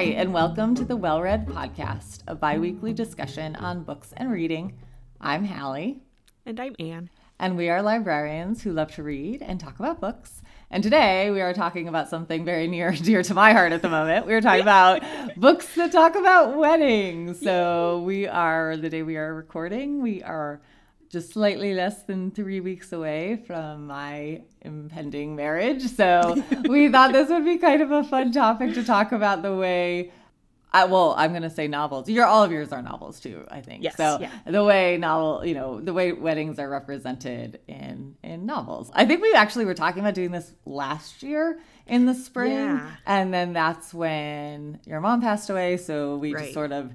Hi, and welcome to the Well Read Podcast, a bi weekly discussion on books and reading. I'm Hallie. And I'm Anne. And we are librarians who love to read and talk about books. And today we are talking about something very near and dear to my heart at the moment. We are talking about books that talk about weddings. So we are, the day we are recording, we are just slightly less than three weeks away from my impending marriage. So we thought this would be kind of a fun topic to talk about the way. I, well, I'm going to say novels. Your all of yours are novels too, I think. Yes, So yeah. the way novel, you know, the way weddings are represented in in novels. I think we actually were talking about doing this last year in the spring, Yeah. and then that's when your mom passed away. So we just sort of.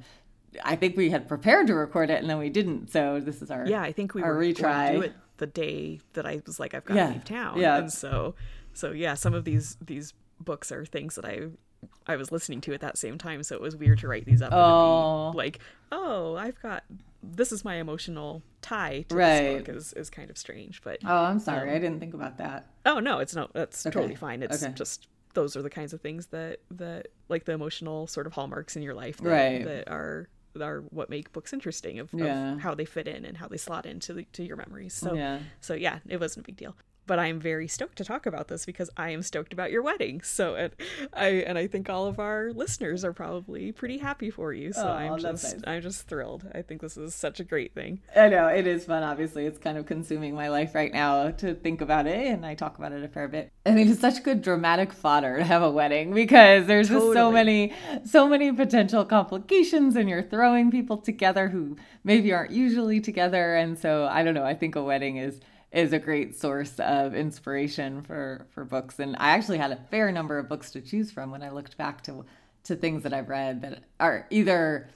I think we had prepared to record it and then we didn't. So this is our Yeah, I think we our were retry. do it the day that I was like, I've got to Yeah, leave town. yeah. And so, so yeah, some of these these books are things that I I was listening to at that same time. So it was weird to write these up Oh. and be oh. like, oh, I've got this is my emotional tie to Right. this book is is kind of strange, but Oh, I'm sorry. I um, didn't think about that. oh no, it's not. That's Okay, totally fine. It's okay. just those are the kinds of things that that like the emotional sort of hallmarks in your life that, Right. that are are what make books interesting of, Yeah. of how they fit in and how they slot into the, to your memories. So Yeah. so yeah, it wasn't a big deal. But I'm very stoked to talk about this because I am stoked about your wedding. So and I and I think all of our listeners are probably pretty happy for you. So Oh, I'm just nice. I'm just thrilled. I think this is such a great thing. I know it is fun. Obviously, it's kind of consuming my life right now to think about it, and I talk about it a fair bit. I mean, it's such good dramatic fodder to have a wedding because there's just so many, so many potential complications, and you're throwing people together who maybe aren't usually together, and so I don't know. I think a wedding is is a great source of inspiration for for books, and I actually had a fair number of books to choose from when I looked back to to things that I've read that are either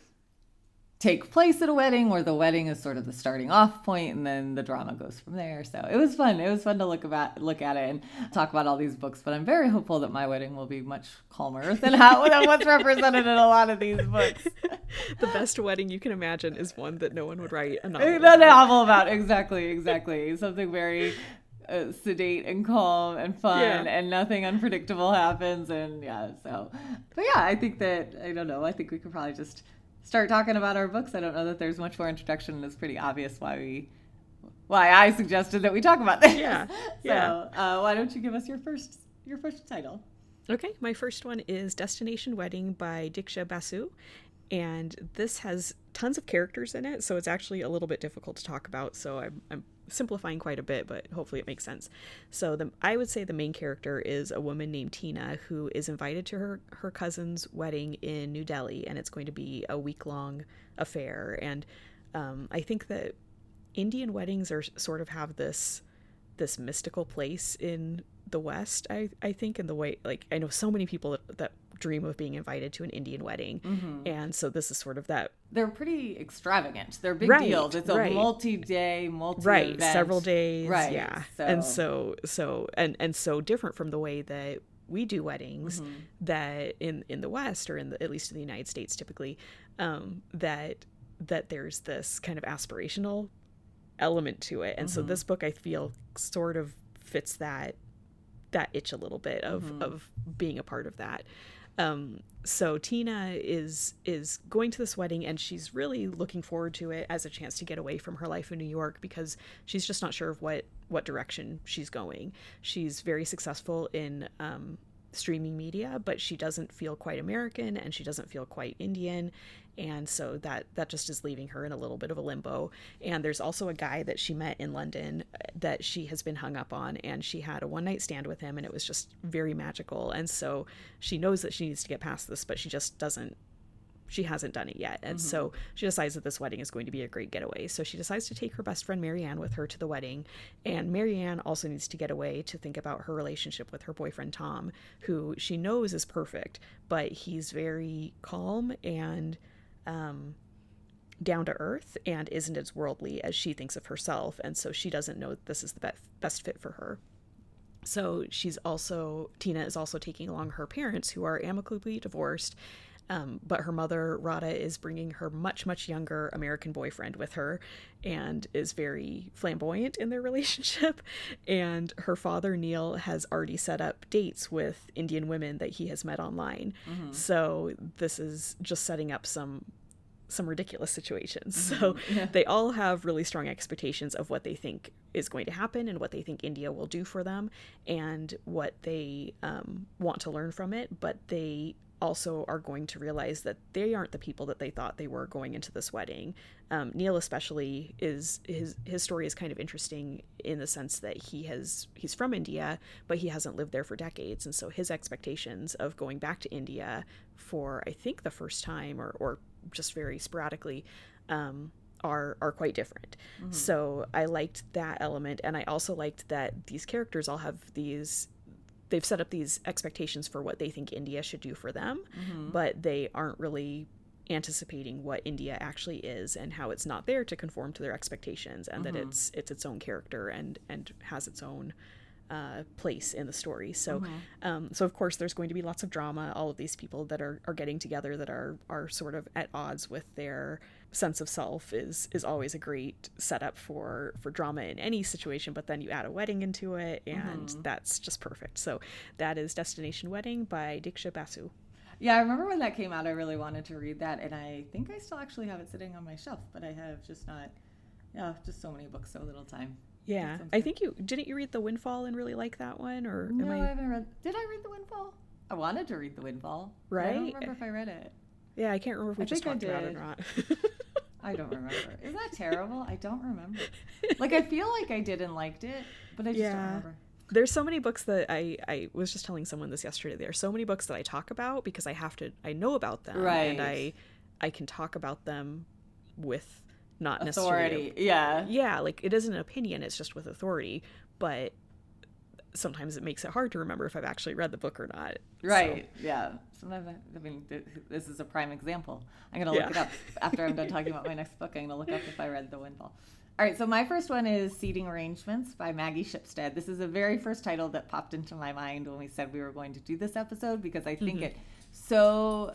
take place at a wedding where the wedding is sort of the starting off point and then the drama goes from there so it was fun it was fun to look about look at it and talk about all these books but i'm very hopeful that my wedding will be much calmer than how than what's represented in a lot of these books The best wedding you can imagine is one that no one would write a novel. about. novel about exactly exactly something very uh, sedate and calm and fun Yeah. and nothing unpredictable happens and yeah so but yeah i think that i don't know i think we could probably just start talking about our books i don't know that there's much more introduction and it's pretty obvious why we why i suggested that we talk about this Yeah, so yeah. uh, why don't you give us your first your first title Okay, my first one is Destination Wedding by Diksha Basu. And this has tons of characters in it, so it's actually a little bit difficult to talk about. So I'm, I'm simplifying quite a bit, but hopefully it makes sense. So the, I would say the main character is a woman named Tina who is invited to her, her cousin's wedding in New Delhi, and it's going to be a week long affair. And um, I think that Indian weddings are sort of have this this mystical place in the West. I I think in the way like I know so many people that, that dream of being invited to an Indian wedding, and so this is sort of that they're pretty extravagant they're big Right, deals it's a right. multi-day multi right several days, right yeah, so. and so so and and so different from the way that we do weddings Mm-hmm. that in in the West or in the at least in the United States typically um, that that there's this kind of aspirational element to it, and Mm-hmm. so this book I feel sort of fits that that itch a little bit of Mm-hmm. of being a part of that. Um, so Tina is is going to this wedding and she's really looking forward to it as a chance to get away from her life in New York because she's just not sure of what what direction she's going. She's very successful in um, streaming media, but she doesn't feel quite American and she doesn't feel quite Indian, and so that that just is leaving her in a little bit of a limbo. And there's also a guy that she met in London uh, that she has been hung up on, and she had a one night stand with him, and it was just very magical. And so she knows that she needs to get past this, but she just doesn't she hasn't done it yet. And so she decides that this wedding is going to be a great getaway. So she decides to take her best friend Marianne with her to the wedding. And Marianne also needs to get away to think about her relationship with her boyfriend Tom, who she knows is perfect, but he's very calm and um, down to earth and isn't as worldly as she thinks of herself. And so she doesn't know this is the be- best fit for her. So she's also, Tina is also taking along her parents who are amicably divorced Um, but her mother, Radha, is bringing her much, much younger American boyfriend with her and is very flamboyant in their relationship. And her father, Neil, has already set up dates with Indian women that he has met online. Mm-hmm. So this is just setting up some some ridiculous situations. Mm-hmm. So yeah. they all have really strong expectations of what they think is going to happen and what they think India will do for them and what they um, want to learn from it. But they also are going to realize that they aren't the people that they thought they were going into this wedding. Um, Neil especially is his his story is kind of interesting in the sense that he has he's from India, but he hasn't lived there for decades, and so his expectations of going back to India for I think the first time or or just very sporadically um, are are quite different. Mm-hmm. So I liked that element, and I also liked that these characters all have these. They've set up these expectations for what they think India should do for them, mm-hmm. but they aren't really anticipating what India actually is and how it's not there to conform to their expectations, and mm-hmm. that it's it's its own character and and has its own uh, place in the story. So, mm-hmm. um, so of course, there's going to be lots of drama. All of these people that are, are getting together that are are sort of at odds with their sense of self is is always a great setup for for drama in any situation. But then you add a wedding into it, and mm-hmm. that's just perfect. So that is Destination Wedding by Diksha Basu. Yeah, I remember when that came out. I really wanted to read that, and I think I still actually have it sitting on my shelf, but I have just not. Yeah, just so many books, so little time. Yeah, I think you didn't you read The Windfall and really like that one, or no? I... I haven't read. Did I read The Windfall? I wanted to read The Windfall. Right. I don't remember if I read it. Yeah, I can't remember if we I just talked about it or not. I don't remember. Is that terrible? I don't remember. Like I feel like I did and liked it, but I just yeah. don't remember. There's so many books that I I was just telling someone this yesterday. There are so many books that I talk about because I have to I know about them right. and I I can talk about them with not authority. necessarily yeah yeah like it isn't an opinion it's just with authority but sometimes it makes it hard to remember if i've actually read the book or not right so. yeah sometimes I, I, mean this is a prime example i'm gonna look yeah. it up after i'm done talking about my next book i'm gonna look up if i read the windfall all right, so my first one is Seating Arrangements by Maggie Shipstead. This is the very first title that popped into my mind when we said we were going to do this episode because I think mm-hmm. it so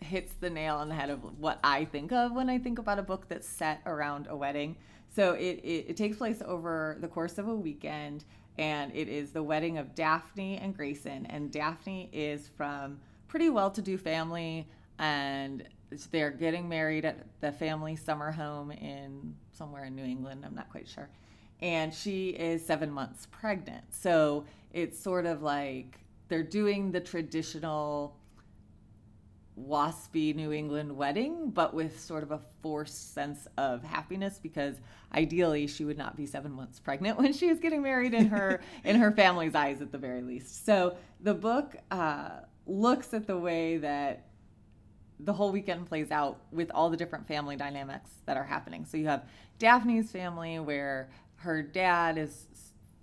hits the nail on the head of what I think of when I think about a book that's set around a wedding. So it, it, it, takes place over the course of a weekend, and it is the wedding of Daphne and Greyson. And Daphne is from pretty well-to-do family, and they're getting married at the family summer home in somewhere in New England. I'm not quite sure. And she is seven months pregnant. So it's sort of like they're doing the traditional waspy New England wedding, but with sort of a forced sense of happiness because ideally she would not be seven months pregnant when she was getting married in her in her family's eyes at the very least. So the book uh, looks at the way that the whole weekend plays out with all the different family dynamics that are happening. So you have Daphne's family where her dad is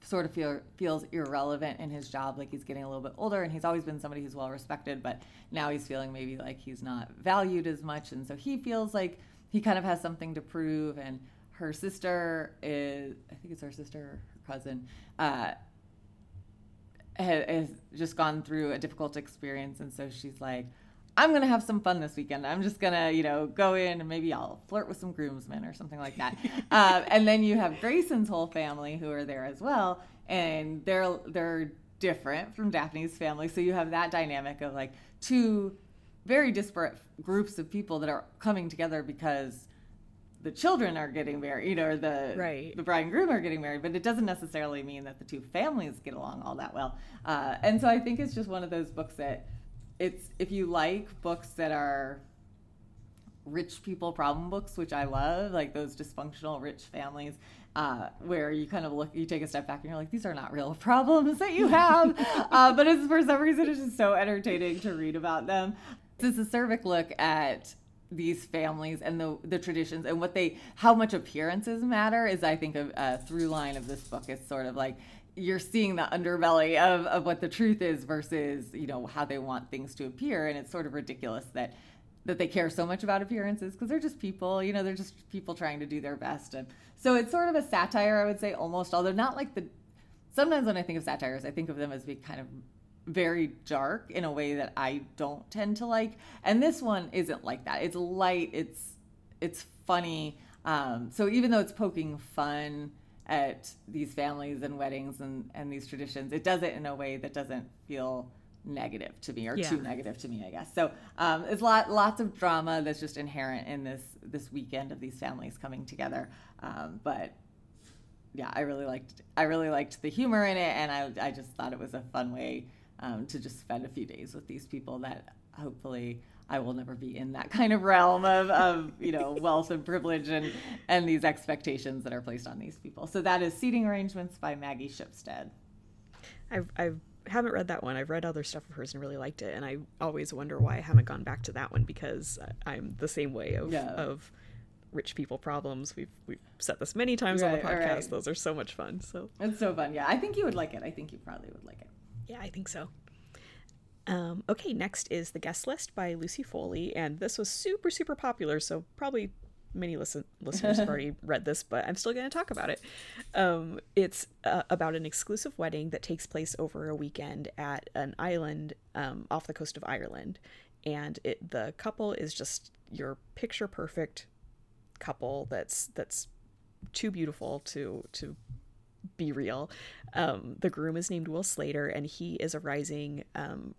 sort of feel, feels irrelevant in his job like he's getting a little bit older and he's always been somebody who's well respected but now he's feeling maybe like he's not valued as much and so he feels like he kind of has something to prove and her sister is i think it's her sister her cousin uh, has just gone through a difficult experience and so she's like I'm gonna have some fun this weekend. I'm just gonna, you know, go in and maybe I'll flirt with some groomsmen or something like that. uh, and then you have Greyson's whole family who are there as well, and they're they're different from Daphne's family. So you have that dynamic of like two very disparate groups of people that are coming together because the children are getting married, you know, or the right. the bride and groom are getting married, but it doesn't necessarily mean that the two families get along all that well. Uh, and so I think it's just one of those books that it's if you like books that are rich people problem books, which I love, like those dysfunctional rich families, uh, where you kind of look, you take a step back and you're like, these are not real problems that you have. uh, but it's for some reason, it's just so entertaining to read about them. This is a Acerbic look at these families and the the traditions and what they how much appearances matter is I think a, a through line of this book. It's sort of like you're seeing the underbelly of, of what the truth is versus you know how they want things to appear and it's sort of ridiculous that that they care so much about appearances because they're just people you know they're just people trying to do their best and so it's sort of a satire i would say almost although not like the sometimes when i think of satires i think of them as being kind of very dark in a way that I don't tend to like. And this one isn't like that. It's light. It's it's funny. Um, so even though it's poking fun at these families and weddings and, and these traditions, it does it in a way that doesn't feel negative to me or yeah. too negative to me, I guess. So um, it's lot lots of drama that's just inherent in this this weekend of these families coming together. Um, but yeah, I really liked I really liked the humor in it, and I I just thought it was a fun way um, to just spend a few days with these people that hopefully I will never be in that kind of realm of, of you know wealth and privilege and and these expectations that are placed on these people. So that is Seating Arrangements by Maggie Shipstead. I've I've haven't read that one. I've read other stuff of hers and really liked it, and I always wonder why I haven't gone back to that one because I'm the same way of yeah. of rich people problems. We've we've said this many times right, on the podcast. Right. Those are so much fun. So it's so fun. Yeah, I think you would like it. I think you probably would like it. Yeah, I think so. Um, okay, next is The Guest List by Lucy Foley, and this was super, super popular, so probably many listen- listeners have already read this, but I'm still going to talk about it. Um, it's uh, about an exclusive wedding that takes place over a weekend at an island um, off the coast of Ireland, and it, the couple is just your picture perfect couple that's that's too beautiful to to be real. Um, the groom is named Will Slater, and he is a rising um,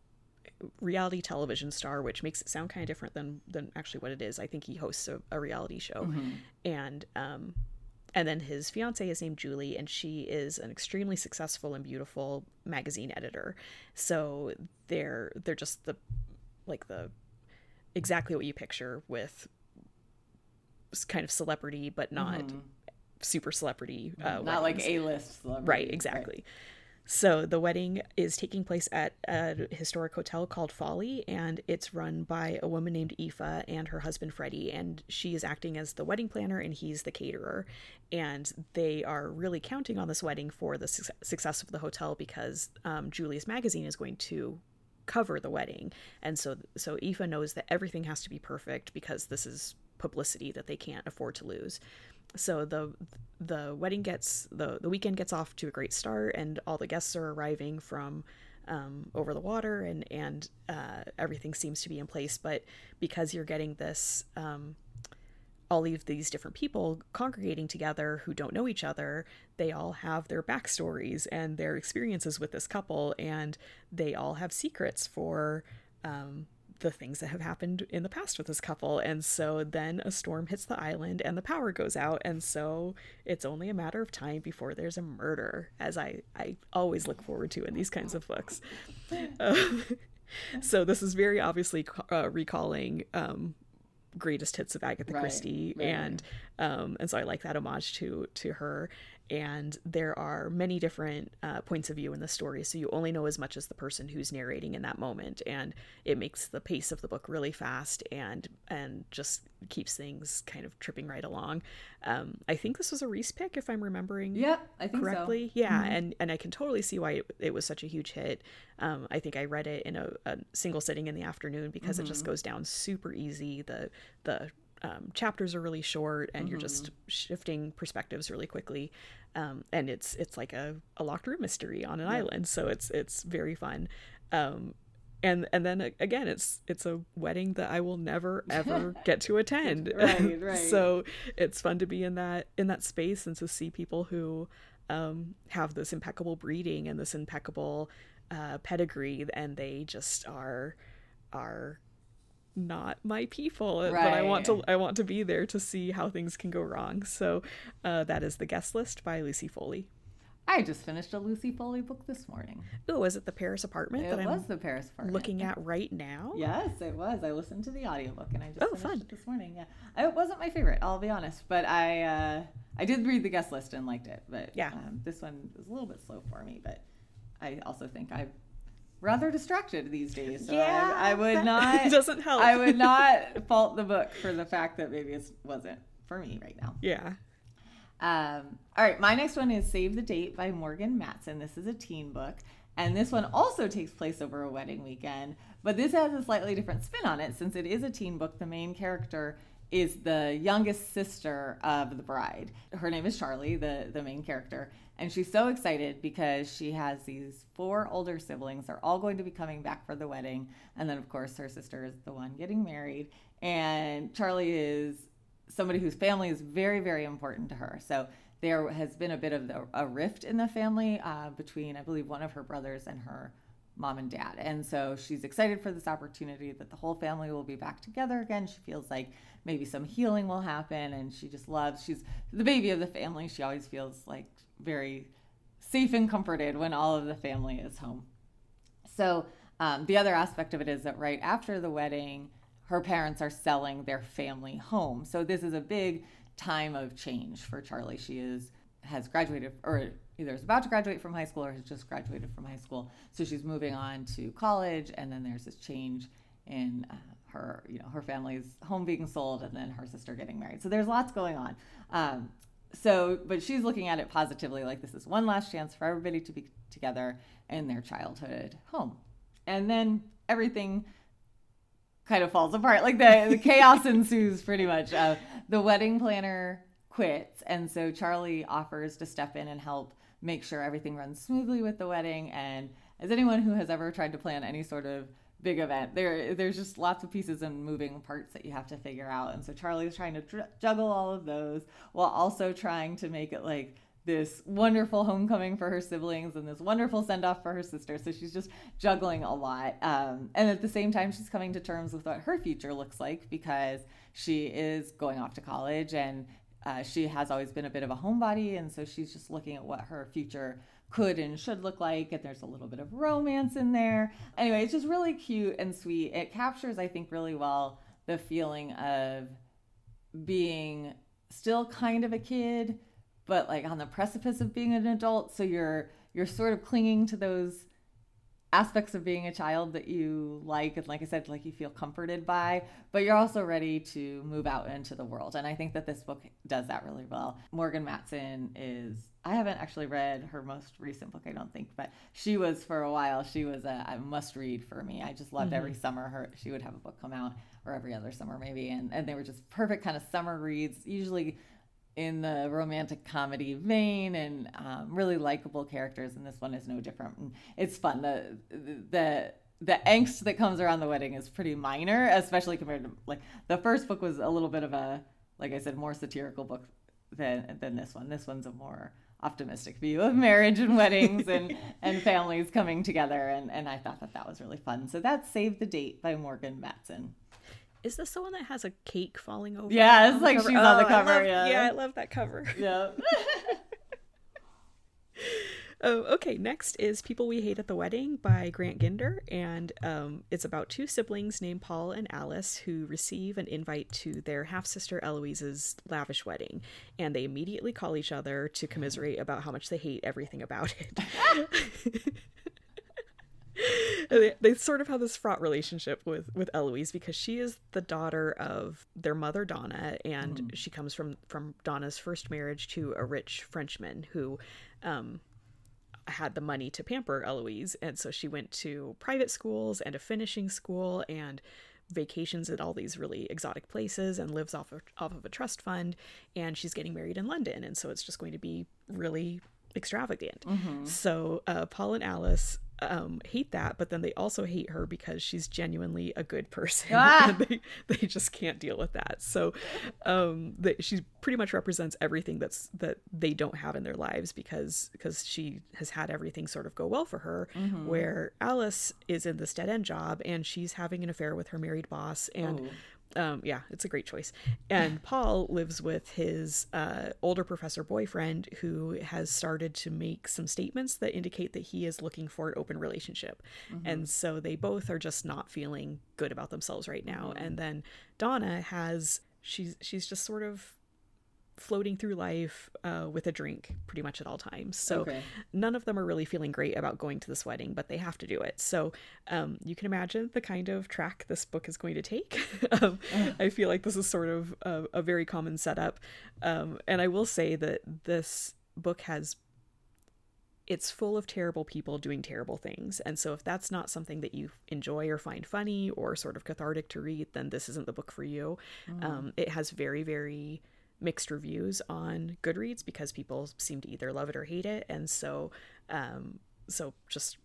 reality television star, which makes it sound kind of different than than actually what it is. I think he hosts a, a reality show, mm-hmm. and um, and then his fiance is named Julie, and she is an extremely successful and beautiful magazine editor. So they're they're just the like the exactly what you picture with kind of celebrity, but not mm-hmm. super celebrity. Uh, not like A list celebrity. Right, exactly. Right. So the wedding is taking place at a historic hotel called Folly, and it's run by a woman named Aoife and her husband Freddie, and she is acting as the wedding planner and he's the caterer. And they are really counting on this wedding for the su- success of the hotel because um, Jules's Magazine is going to cover the wedding, and so so Aoife knows that everything has to be perfect because this is publicity that they can't afford to lose so the the wedding gets the the weekend gets off to a great start and all the guests are arriving from um, over the water and and uh, everything seems to be in place. But because you're getting this um, all of these different people congregating together who don't know each other they all have their backstories and their experiences with this couple and they all have secrets for um, the things that have happened in the past with this couple. And so then a storm hits the island and the power goes out. And so it's only a matter of time before there's a murder, as I, I always look forward to in these kinds of books. Um, so this is very obviously uh, recalling um, greatest hits of Agatha right, Christie, right. and um, and so I like that homage to to her and there are many different uh, points of view in the story so you only know as much as the person who's narrating in that moment and it makes the pace of the book really fast and and just keeps things kind of tripping right along um, i think this was a reese pick if i'm remembering yep i think correctly so. yeah mm-hmm. and and i can totally see why it, it was such a huge hit um, i think i read it in a, a, single sitting in the afternoon because mm-hmm. it just mm-hmm. goes down super easy the the um, chapters are really short and mm-hmm. you're just mm-hmm. shifting perspectives really quickly um, and it's it's like a, a locked room mystery on an yeah. island so it's it's very fun um, and and then again it's it's a wedding that I will never ever get to attend right, right. so it's fun to be in that in that space and to see people who um, have this impeccable breeding and this impeccable uh, pedigree and they just are are not my people right. but i want to i want to be there to see how things can go wrong so uh, that is the guest list by lucy foley I just finished a Lucy Foley book this morning. Oh, was it the Paris apartment? It was I'm the Paris apartment. Looking at right now. Yes, it was. I listened to the audiobook and I just oh, fun. this morning. Yeah, it wasn't my favorite. I'll be honest, but I uh, I did read the guest list and liked it. But yeah, um, this one was a little bit slow for me. But I also think I rather distracted these days. So yeah, I, I would not. doesn't help. I would not fault the book for the fact that maybe it wasn't for me right now. Yeah. Um, all right, my next one is Save the Date by Morgan Matson. This is a teen book. And this one also takes place over a wedding weekend, but this has a slightly different spin on it since it is a teen book. The main character is the youngest sister of the bride. Her name is Charlie, the, the main character And she's so excited because she has these four older siblings. They're all going to be coming back for the wedding. And then, of course, her sister is the one getting married. And Charlie is somebody whose family is very, very important to her. So there has been a bit of a rift in the family uh, between, I believe, one of her brothers and her mom and dad. And so she's excited for this opportunity that the whole family will be back together again. She feels like maybe some healing will happen and she just loves she's the baby of the family. She always feels like very safe and comforted when all of the family is home. So um, the other aspect of it is that right after the wedding, her parents are selling their family home. So this is a big time of change for Charlie. She is has graduated or either is about to graduate from high school or has just graduated from high school. So she's moving on to college, and then there's this change in uh, her, you know, her family's home being sold, and then her sister getting married. So there's lots going on. Um, so, but she's looking at it positively, like this is one last chance for everybody to be together in their childhood home, and then everything kind of falls apart. Like the, the chaos ensues pretty much. Uh, the wedding planner quits, and so Charlie offers to step in and help make sure everything runs smoothly with the wedding. And as anyone who has ever tried to plan any sort of big event, there there's just lots of pieces and moving parts that you have to figure out. And so Charlie is trying to dr- juggle all of those while also trying to make it like this wonderful homecoming for her siblings and this wonderful send off for her sister. So she's just juggling a lot. Um, and at the same time, she's coming to terms with what her future looks like because she is going off to college and uh, she has always been a bit of a homebody. And so she's just looking at what her future could and should look like. And there's a little bit of romance in there. Anyway, it's just really cute and sweet. It captures, I think, really well the feeling of being still kind of a kid but like on the precipice of being an adult so you're you're sort of clinging to those aspects of being a child that you like and like i said like you feel comforted by but you're also ready to move out into the world. And i think that this book does that really well. Morgan matson is i haven't actually read her most recent book i don't think but she was for a while she was a, a must read for me. I just loved mm-hmm. every summer her she would have a book come out or every other summer maybe and, and they were just perfect kind of summer reads usually in the romantic comedy vein and um, really likable characters and this one is no different. And it's fun. The the the angst that comes around the wedding is pretty minor especially compared to like the first book was a little bit of a like i said more satirical book than than this one. This one's a more optimistic view of marriage and weddings and and families coming together and and i thought that that was really fun. So that's save the date by morgan matson is this the one that has a cake falling over? Yeah, it's like she's oh, on the oh, cover. I love, yeah. yeah, I love that cover. Yeah. Oh, okay. Next is People We Hate at the Wedding by Grant Ginder. And um, it's about two siblings named Paul and Alice who receive an invite to their half sister Eloise's lavish wedding. And they immediately call each other to commiserate about how much they hate everything about it. they, they sort of have this fraught relationship with with Eloise because she is the daughter of their mother Donna, and mm. she comes from from Donna's first marriage to a rich Frenchman who. Um, had the money to pamper Eloise, and so she went to private schools and a finishing school and vacations at all these really exotic places and lives off of, off of a trust fund and she's getting married in London and so it's just going to be really extravagant. Mm-hmm. So uh, Paul and Alice um, hate that, but then they also hate her because she's genuinely a good person. Ah! and they, they just can't deal with that. So um, they, she pretty much represents everything that's that they don't have in their lives because because she has had everything sort of go well for her. Mm-hmm. Where Alice is in this dead end job and she's having an affair with her married boss and. Ooh um, yeah, it's a great choice. And Paul lives with his uh, older professor boyfriend who has started to make some statements that indicate that he is looking for an open relationship. Mm-hmm. And so they both are just not feeling good about themselves right now. Mm-hmm. And then Donna has she's she's just sort of floating through life uh, with a drink pretty much at all times. So okay. none of them are really feeling great about going to this wedding, but they have to do it. So um, you can imagine the kind of track this book is going to take. um, I feel like this is sort of a, a very common setup. Um, and I will say that this book has it's full of terrible people doing terrible things. And so if that's not something that you enjoy or find funny or sort of cathartic to read, then this isn't the book for you. Mm. Um, it has very, very mixed reviews on Goodreads because people seem to either love it or hate it, and so um, so just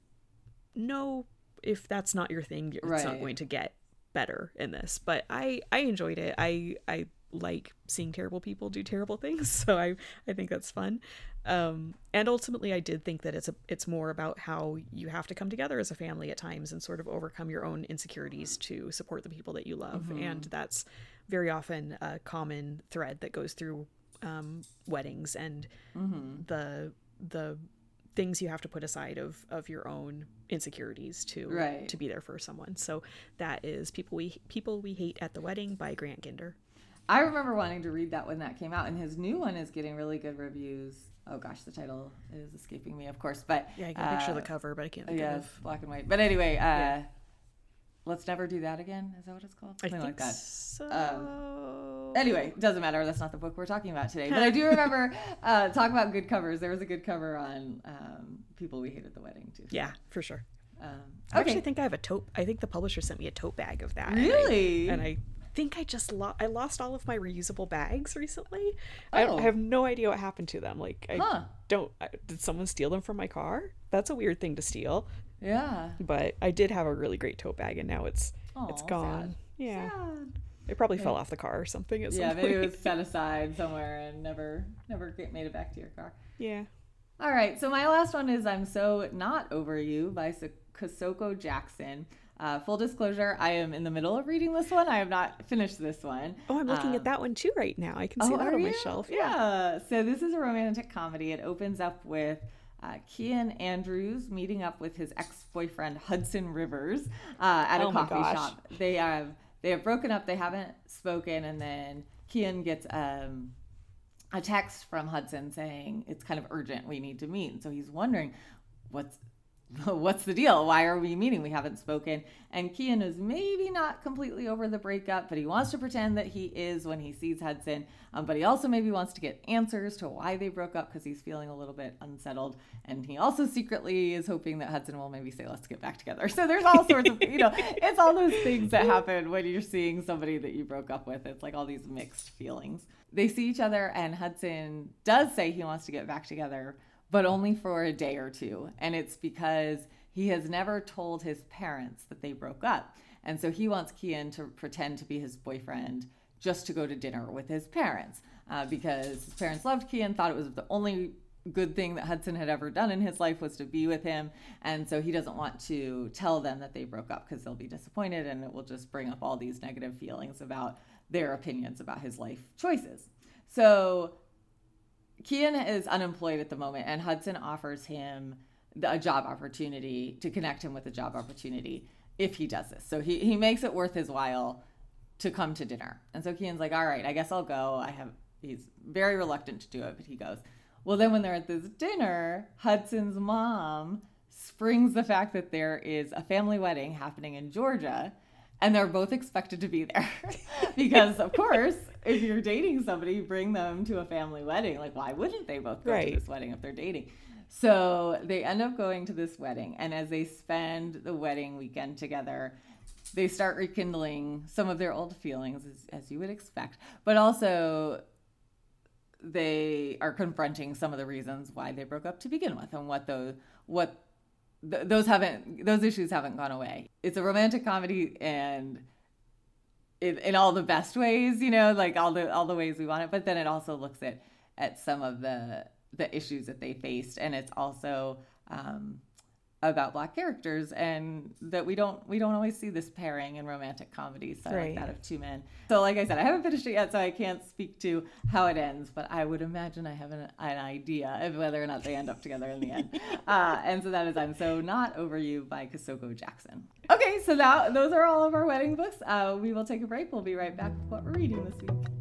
know if that's not your thing, it's Right. not going to get better in this. But I I enjoyed it. I I like seeing terrible people do terrible things, so I I think that's fun. Um, and ultimately, I did think that it's a it's more about how you have to come together as a family at times and sort of overcome your own insecurities to support the people that you love, and that's very often a common thread that goes through um, weddings and the the things you have to put aside of of your own insecurities to Right. to be there for someone. So that is people we people we hate at the wedding by Grant Ginder. I remember wanting to read that when that came out, and his new one is getting really good reviews. Oh gosh, the title is escaping me, of course, but Yeah, I can picture uh, the cover, but I can't think yeah, of. black and white. But anyway, uh, let's never do that again. Is that what it's called? I Something think like that. so. Anyway, it doesn't matter. That's not the book we're talking about today. But I do remember uh, talk about good covers. There was a good cover on um, people we hate at the wedding too. yeah, for sure. Um, I actually think I have a tote. I think the publisher sent me a tote bag of that. and I- Really? And I, think I just lo- I lost all of my reusable bags recently. I, Oh. I have no idea what happened to them. Like I Huh. don't. I, did someone steal them from my car? That's a weird thing to steal. yeah. But I did have a really great tote bag, and now it's it's gone. sad. Yeah, Sad. it probably fell off the car or something at some Yeah, point. maybe it was set aside somewhere and never never get, made it back to your car. yeah. All right, so my last one is "I'm So Not Over You" by Kosoko Jackson. Uh, full disclosure, I am in the middle of reading this one. I have not finished this one. Oh, I'm looking Um, at that one too right now. I can see that are on my shelf. Yeah. So this is a romantic comedy. It opens up with uh, Kian Andrews meeting up with his ex-boyfriend Hudson Rivers uh, at a Oh coffee shop. They have they have broken up. They haven't spoken, and then Kian gets um, a text from Hudson saying it's kind of urgent. We need to meet. And so he's wondering what's what's the deal? Why are we meeting? We haven't spoken. And Kian is maybe not completely over the breakup, but he wants to pretend that he is when he sees Hudson. Um, but he also maybe wants to get answers to why they broke up because he's feeling a little bit unsettled. And he also secretly is hoping that Hudson will maybe say, let's get back together. So there's all sorts of, you know, it's all those things that happen when you're seeing somebody that you broke up with. It's like all these mixed feelings. They see each other, and Hudson does say he wants to get back together but only for a day or two. And it's because he has never told his parents that they broke up. And so he wants Kian to pretend to be his boyfriend just to go to dinner with his parents uh, because his parents loved Kian, thought it was the only good thing that Hudson had ever done in his life was to be with him. And so he doesn't want to tell them that they broke up because they'll be disappointed and it will just bring up all these negative feelings about their opinions about his life choices. So Kian is unemployed at the moment, and Hudson offers him the- a job opportunity to connect him with a job opportunity if he does this. So he, he makes it worth his while to come to dinner. And so Kian's like, all right, I guess I'll go. I have, he's very reluctant to do it, but he goes. Well, then when they're at this dinner, Hudson's mom springs the fact that there is a family wedding happening in Georgia and they're both expected to be there. Because of course if you're dating somebody you bring them to a family wedding. Like why wouldn't they both go Right. to this wedding if they're dating? So they end up going to this wedding and as they spend the wedding weekend together they start rekindling some of their old feelings as, as you would expect. But also they are confronting some of the reasons why they broke up to begin with and what those what th- those haven't those issues haven't gone away. It's a romantic comedy and in, in all the best ways you know like all the all the ways we want it but then it also looks at at some of the the issues that they faced. And it's also um about black characters and that we don't we don't always see this pairing in romantic comedies so Right. like that of two men. So like i said i haven't finished it yet so i can't speak to how it ends but i would imagine i have an, an idea of whether or not they end up together in the end. Uh, and so that is i'm so not over you by kosoko jackson. Okay so that those are all of our wedding books. Uh, we will take a break. We'll be right back with what we're reading this week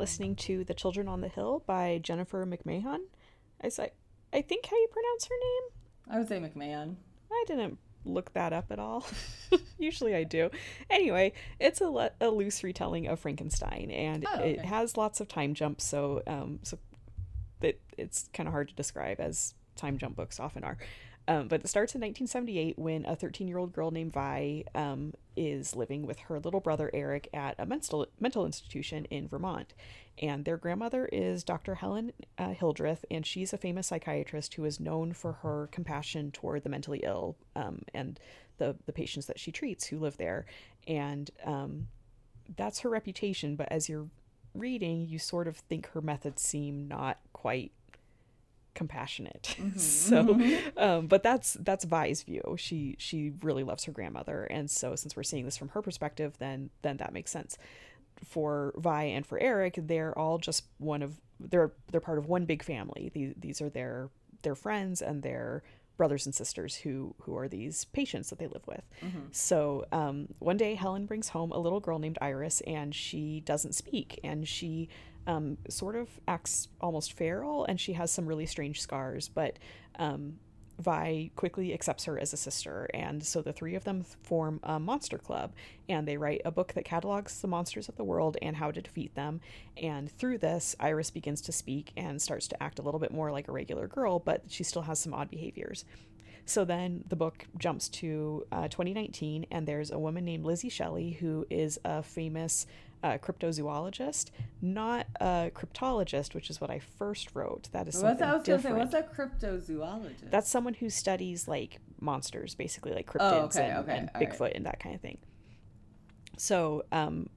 listening to The Children on the Hill by Jennifer McMahon. I say, I think how you pronounce her name. i would say mcmahon I didn't look that up at all. Usually I do. Anyway, it's a, le- a loose retelling of Frankenstein, and Oh, it has lots of time jumps. So, um, so it, it's kind of hard to describe as time jump books often are. Um, but it starts in 1978 when a 13 year old girl named Vi um, is living with her little brother Eric at a mental, mental institution in Vermont. And their grandmother is Dr. Helen uh, Hildreth, and she's a famous psychiatrist who is known for her compassion toward the mentally ill um, and the, the patients that she treats who live there. And um, that's her reputation. But as you're reading, you sort of think her methods seem not quite compassionate. Mm-hmm. so, mm-hmm. um, but that's that's Vi's view. She she really loves her grandmother, and so since we're seeing this from her perspective, then then that makes sense. For Vi and for Eric, they're all just one of they're they're part of one big family. These these are their their friends and their brothers and sisters who who are these patients that they live with. Mm-hmm. So um, one day Helen brings home a little girl named Iris, and she doesn't speak, and she um, sort of acts almost feral, and she has some really strange scars, but. Um, Vi quickly accepts her as a sister, and so the three of them form a monster club, and they write a book that catalogs the monsters of the world and how to defeat them. And through this, Iris begins to speak and starts to act a little bit more like a regular girl, but she still has some odd behaviors. So then the book jumps to uh, 2019, and there's a woman named Lizzie Shelley who is a famous a cryptozoologist, not a cryptologist, which is what I first wrote. That is something what's, I was different. Say, what's a cryptozoologist? That's someone who studies like monsters, basically like cryptids oh, okay, and, okay. and Bigfoot right. and that kind of thing. So, um,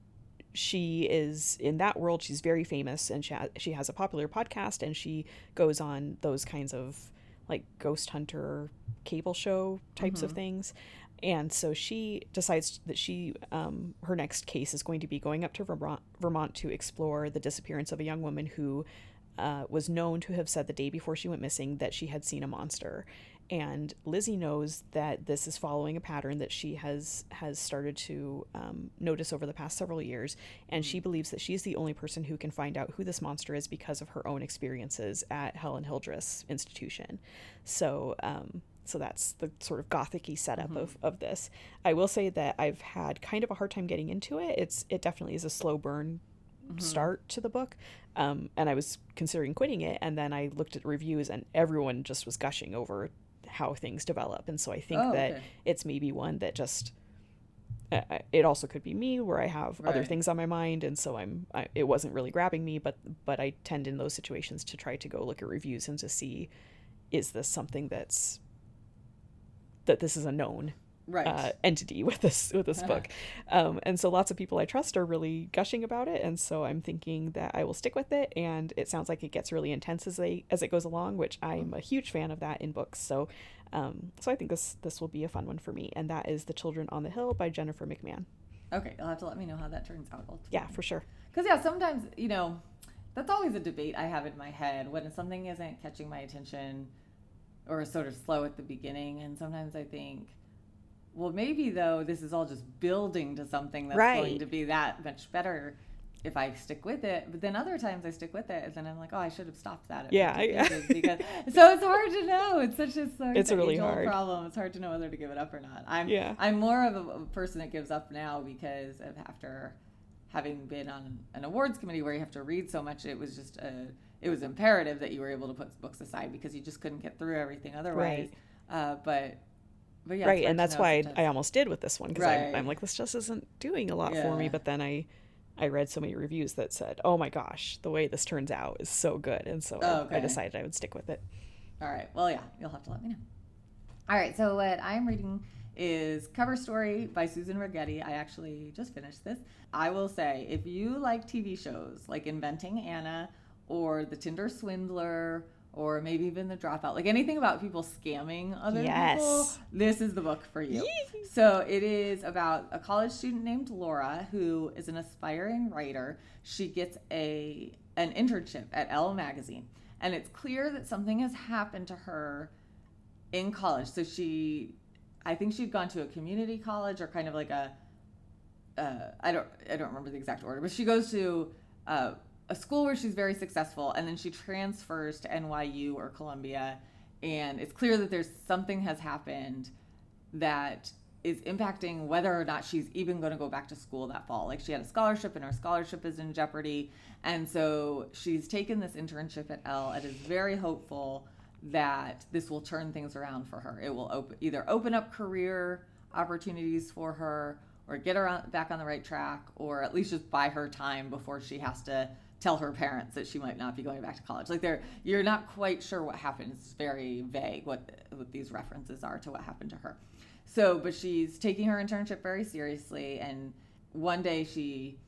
she is in that world. She's very famous, and she ha- she has a popular podcast, and she goes on those kinds of like ghost hunter cable show types mm-hmm. of things and so she decides that she um, her next case is going to be going up to Vermont, Vermont to explore the disappearance of a young woman who uh, was known to have said the day before she went missing that she had seen a monster. And Lizzie knows that this is following a pattern that she has has started to um, notice over the past several years, and she believes that she's the only person who can find out who this monster is because of her own experiences at Helen Hildreth's institution. So um, so that's the sort of gothicy setup mm-hmm. of, of this i will say that i've had kind of a hard time getting into it it's it definitely is a slow burn mm-hmm. start to the book um, and i was considering quitting it and then i looked at reviews and everyone just was gushing over how things develop and so i think oh, that okay. it's maybe one that just uh, it also could be me where i have right. other things on my mind and so i'm I, it wasn't really grabbing me but but i tend in those situations to try to go look at reviews and to see is this something that's that this is a known right. uh, entity with this with this book, um, and so lots of people I trust are really gushing about it, and so I'm thinking that I will stick with it. And it sounds like it gets really intense as they as it goes along, which I'm a huge fan of that in books. So, um, so I think this this will be a fun one for me, and that is The Children on the Hill by Jennifer McMahon. Okay, you'll have to let me know how that turns out. Ultimately. Yeah, for sure. Because yeah, sometimes you know that's always a debate I have in my head when something isn't catching my attention or sort of slow at the beginning. And sometimes I think, well, maybe though this is all just building to something that's right. going to be that much better if I stick with it. But then other times I stick with it, and then I'm like, oh, I should have stopped that. yeah, yeah. because so it's hard to know. It's such a sort it's a really hard problem. It's hard to know whether to give it up or not. I'm yeah. I'm more of a, a person that gives up now because of after having been on an awards committee where you have to read so much. It was just a it was imperative that you were able to put books aside because you just couldn't get through everything otherwise. Right. Uh, but but yeah, right, and that's why I, I, almost did with this one because right. I'm, I'm, like this just isn't doing a lot yeah. for me. But then I I read so many reviews that said, "Oh my gosh, the way this turns out is so good," and so oh, okay. I, I decided I would stick with it. All right. Well, yeah, you'll have to let me know. All right. So what I'm reading is Cover Story by Susan Rigetti. I actually just finished this. I will say, if you like TV shows like Inventing Anna or the Tinder Swindler or maybe even the dropout like anything about people scamming other yes. people this is the book for you so it is about a college student named laura who is an aspiring writer she gets a an internship at elle magazine and it's clear that something has happened to her in college so she i think she'd gone to a community college or kind of like a uh, I don't I don't remember the exact order, but she goes to uh, a school where she's very successful and then she transfers to NYU or Columbia and it's clear that there's something has happened that is impacting whether or not she's even going to go back to school that fall. Like she had a scholarship and her scholarship is in jeopardy. And so she's taken this internship at Elle. and is very hopeful that this will turn things around for her. It will op- either open up career opportunities for her or get her on, back on the right track or at least just buy her time before she has to tell her parents that she might not be going back to college. Like they're you're not quite sure what happened. It's very vague what what these references are to what happened to her. So, but she's taking her internship very seriously and one day she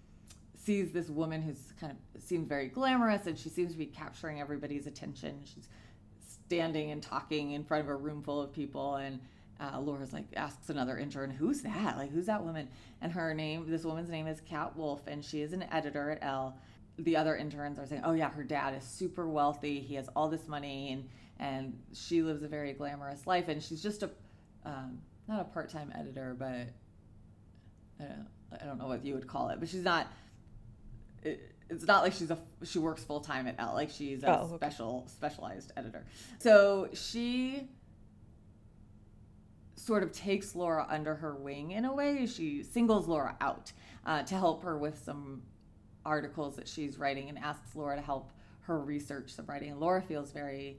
sees this woman who's kind of seems very glamorous and she seems to be capturing everybody's attention. She's standing and talking in front of a room full of people and uh, Laura's like asks another intern, "Who's that? Like, who's that woman?" And her name, this woman's name is Kat Wolf, and she is an editor at Elle. The other interns are saying, "Oh yeah, her dad is super wealthy. He has all this money, and and she lives a very glamorous life, and she's just a um, not a part-time editor, but I don't, I don't know what you would call it, but she's not." It, it's not like she's a she works full time at Elle. Like she's a oh, okay. special specialized editor. So she sort of takes Laura under her wing in a way. She singles Laura out uh, to help her with some articles that she's writing and asks Laura to help her research some writing. And Laura feels very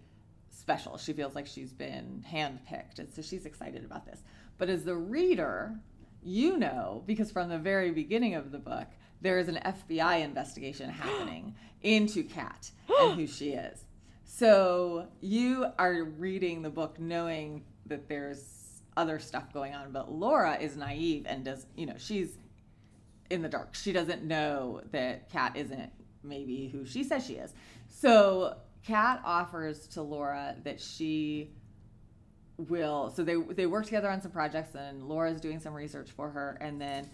special. She feels like she's been handpicked. And so she's excited about this. But as the reader, you know, because from the very beginning of the book, there is an FBI investigation happening into Kat and who she is. So you are reading the book knowing that there's other stuff going on. But Laura is naive and does, you know, she's in the dark. She doesn't know that Kat isn't maybe who she says she is. So Kat offers to Laura that she will so they they work together on some projects and Laura's doing some research for her and then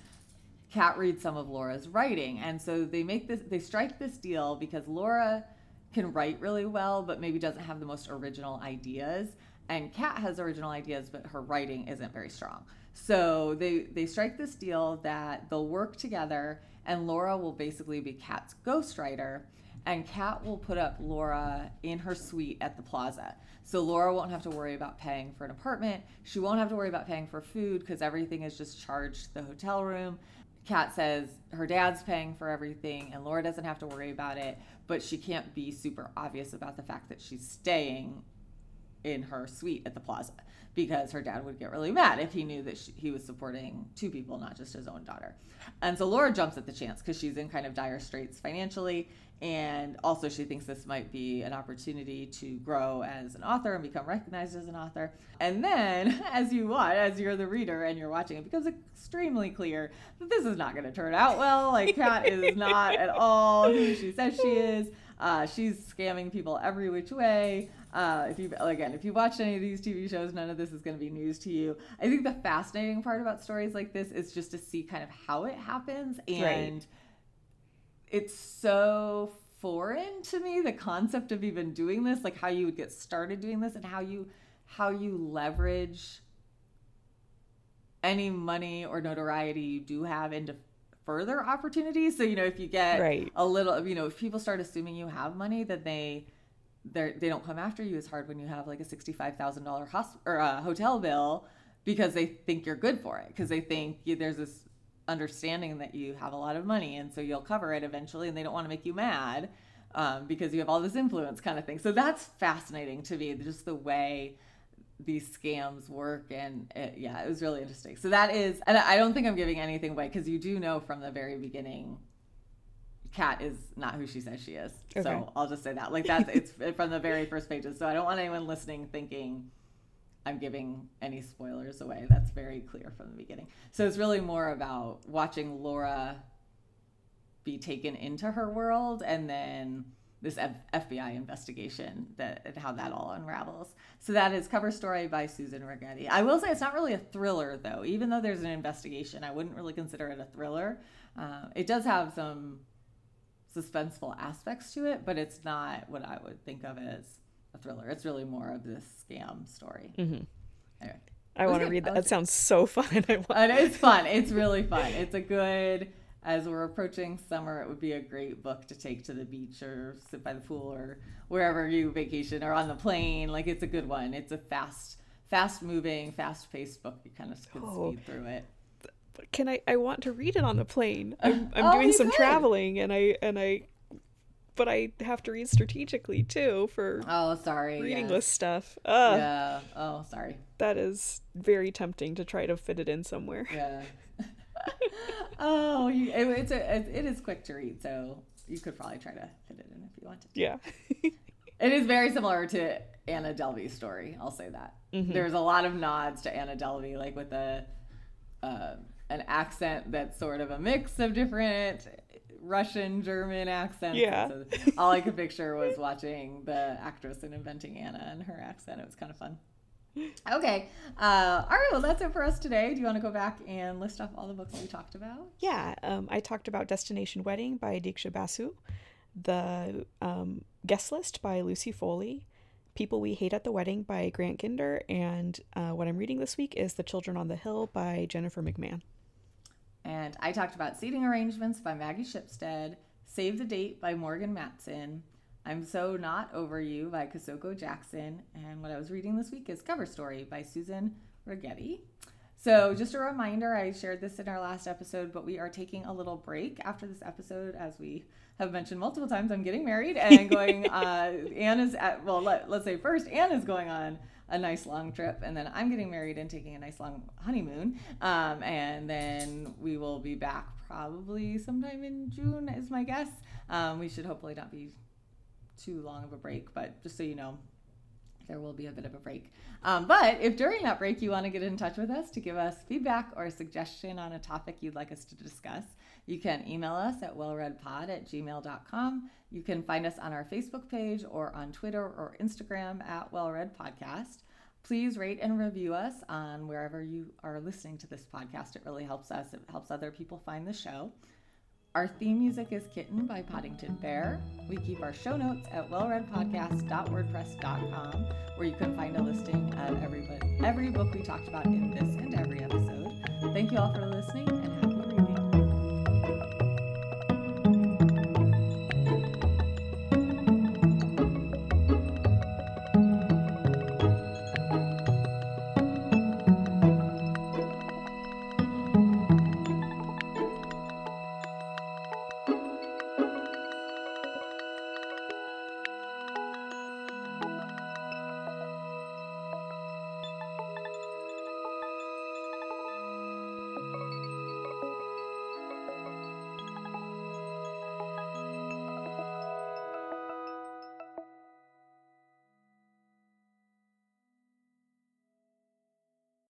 Kat reads some of Laura's writing. And so they make this they strike this deal because Laura can write really well but maybe doesn't have the most original ideas and Kat has original ideas, but her writing isn't very strong. So they they strike this deal that they'll work together, and Laura will basically be Kat's ghostwriter, and Kat will put up Laura in her suite at the plaza. So Laura won't have to worry about paying for an apartment. She won't have to worry about paying for food because everything is just charged to the hotel room. Kat says her dad's paying for everything and Laura doesn't have to worry about it, but she can't be super obvious about the fact that she's staying in her suite at the plaza because her dad would get really mad if he knew that she, he was supporting two people, not just his own daughter. And so Laura jumps at the chance because she's in kind of dire straits financially. And also, she thinks this might be an opportunity to grow as an author and become recognized as an author. And then, as you watch, as you're the reader and you're watching, it becomes extremely clear that this is not going to turn out well. Like, Kat is not at all who she says she is. Uh, she's scamming people every which way. Uh, if you again, if you watched any of these TV shows, none of this is going to be news to you. I think the fascinating part about stories like this is just to see kind of how it happens, and right. It's so foreign to me the concept of even doing this, like how you would get started doing this, and how you how you leverage any money or notoriety you do have into further opportunities. So you know, if you get right. a little, you know, if people start assuming you have money, that they they they don't come after you as hard when you have like a sixty-five thousand dollar hosp- or a hotel bill because they think you're good for it because they think you, there's this understanding that you have a lot of money and so you'll cover it eventually and they don't want to make you mad um, because you have all this influence kind of thing so that's fascinating to me just the way these scams work and it, yeah it was really interesting so that is and i don't think i'm giving anything away because you do know from the very beginning Kat is not who she says she is. Okay. So I'll just say that. Like that's it's from the very first pages. So I don't want anyone listening thinking I'm giving any spoilers away. That's very clear from the beginning. So it's really more about watching Laura be taken into her world and then this F- FBI investigation that and how that all unravels. So that is cover story by Susan Rigetti. I will say it's not really a thriller though. Even though there's an investigation, I wouldn't really consider it a thriller. Uh, it does have some suspenseful aspects to it, but it's not what I would think of as a thriller. It's really more of this scam story. Mm-hmm. Anyway, I want to read that. That sounds so fun. and it's fun. It's really fun. It's a good. As we're approaching summer, it would be a great book to take to the beach or sit by the pool or wherever you vacation or on the plane. Like it's a good one. It's a fast, fast moving, fast paced book. You kind of can oh, speed through it can I I want to read it on the plane. I'm I'm oh, doing some could. traveling and I and I but I have to read strategically too for oh sorry reading yes. list stuff. Ugh, yeah oh sorry that is very tempting to try to fit it in somewhere. yeah oh you, it, it's a it, is quick to read so you could probably try to fit it in if you wanted to. Yeah. It is very similar to Anna Delvey's story. I'll say that. Mm-hmm. There's a lot of nods to Anna Delvey, like with a uh, an accent that's sort of a mix of different Russian, German accents. Yeah. So all I could picture was watching the actress in Inventing Anna and her accent. It was kind of fun. Okay. Uh, all right. Well, that's it for us today. Do you want to go back and list off all the books we talked about? Yeah, um, I talked about Destination Wedding by Diksha Basu, The um, Guest List by Lucy Foley, People We Hate at the Wedding by Grant Ginder, and uh, what I'm reading this week is The Children on the Hill by Jennifer McMahon. And I talked about Seating Arrangements by Maggie Shipstead, Save the Date by Morgan Matson, I'm So Not Over You by Kosoko Jackson, and what I was reading this week is Cover Story by Susan Rigetti. So, just a reminder, I shared this in our last episode, but we are taking a little break after this episode, as we have mentioned multiple times. I'm getting married and going. uh, Anne is at well, let, let's say first, Anne is going on a nice long trip, and then I'm getting married and taking a nice long honeymoon, um, and then we will be back probably sometime in June, is my guess. Um, we should hopefully not be too long of a break, but just so you know, there will be a bit of a break. Um, but if during that break you want to get in touch with us to give us feedback or a suggestion on a topic you'd like us to discuss, you can email us at wellreadpod at gmail.com. You can find us on our Facebook page or on Twitter or Instagram at wellreadpodcast. Please rate and review us on wherever you are listening to this podcast. It really helps us, it helps other people find the show. Our theme music is Kitten by Poddington Bear. We keep our show notes at wellreadpodcast.wordpress.com, where you can find a listing of every, every book we talked about in this and every episode. Thank you all for listening,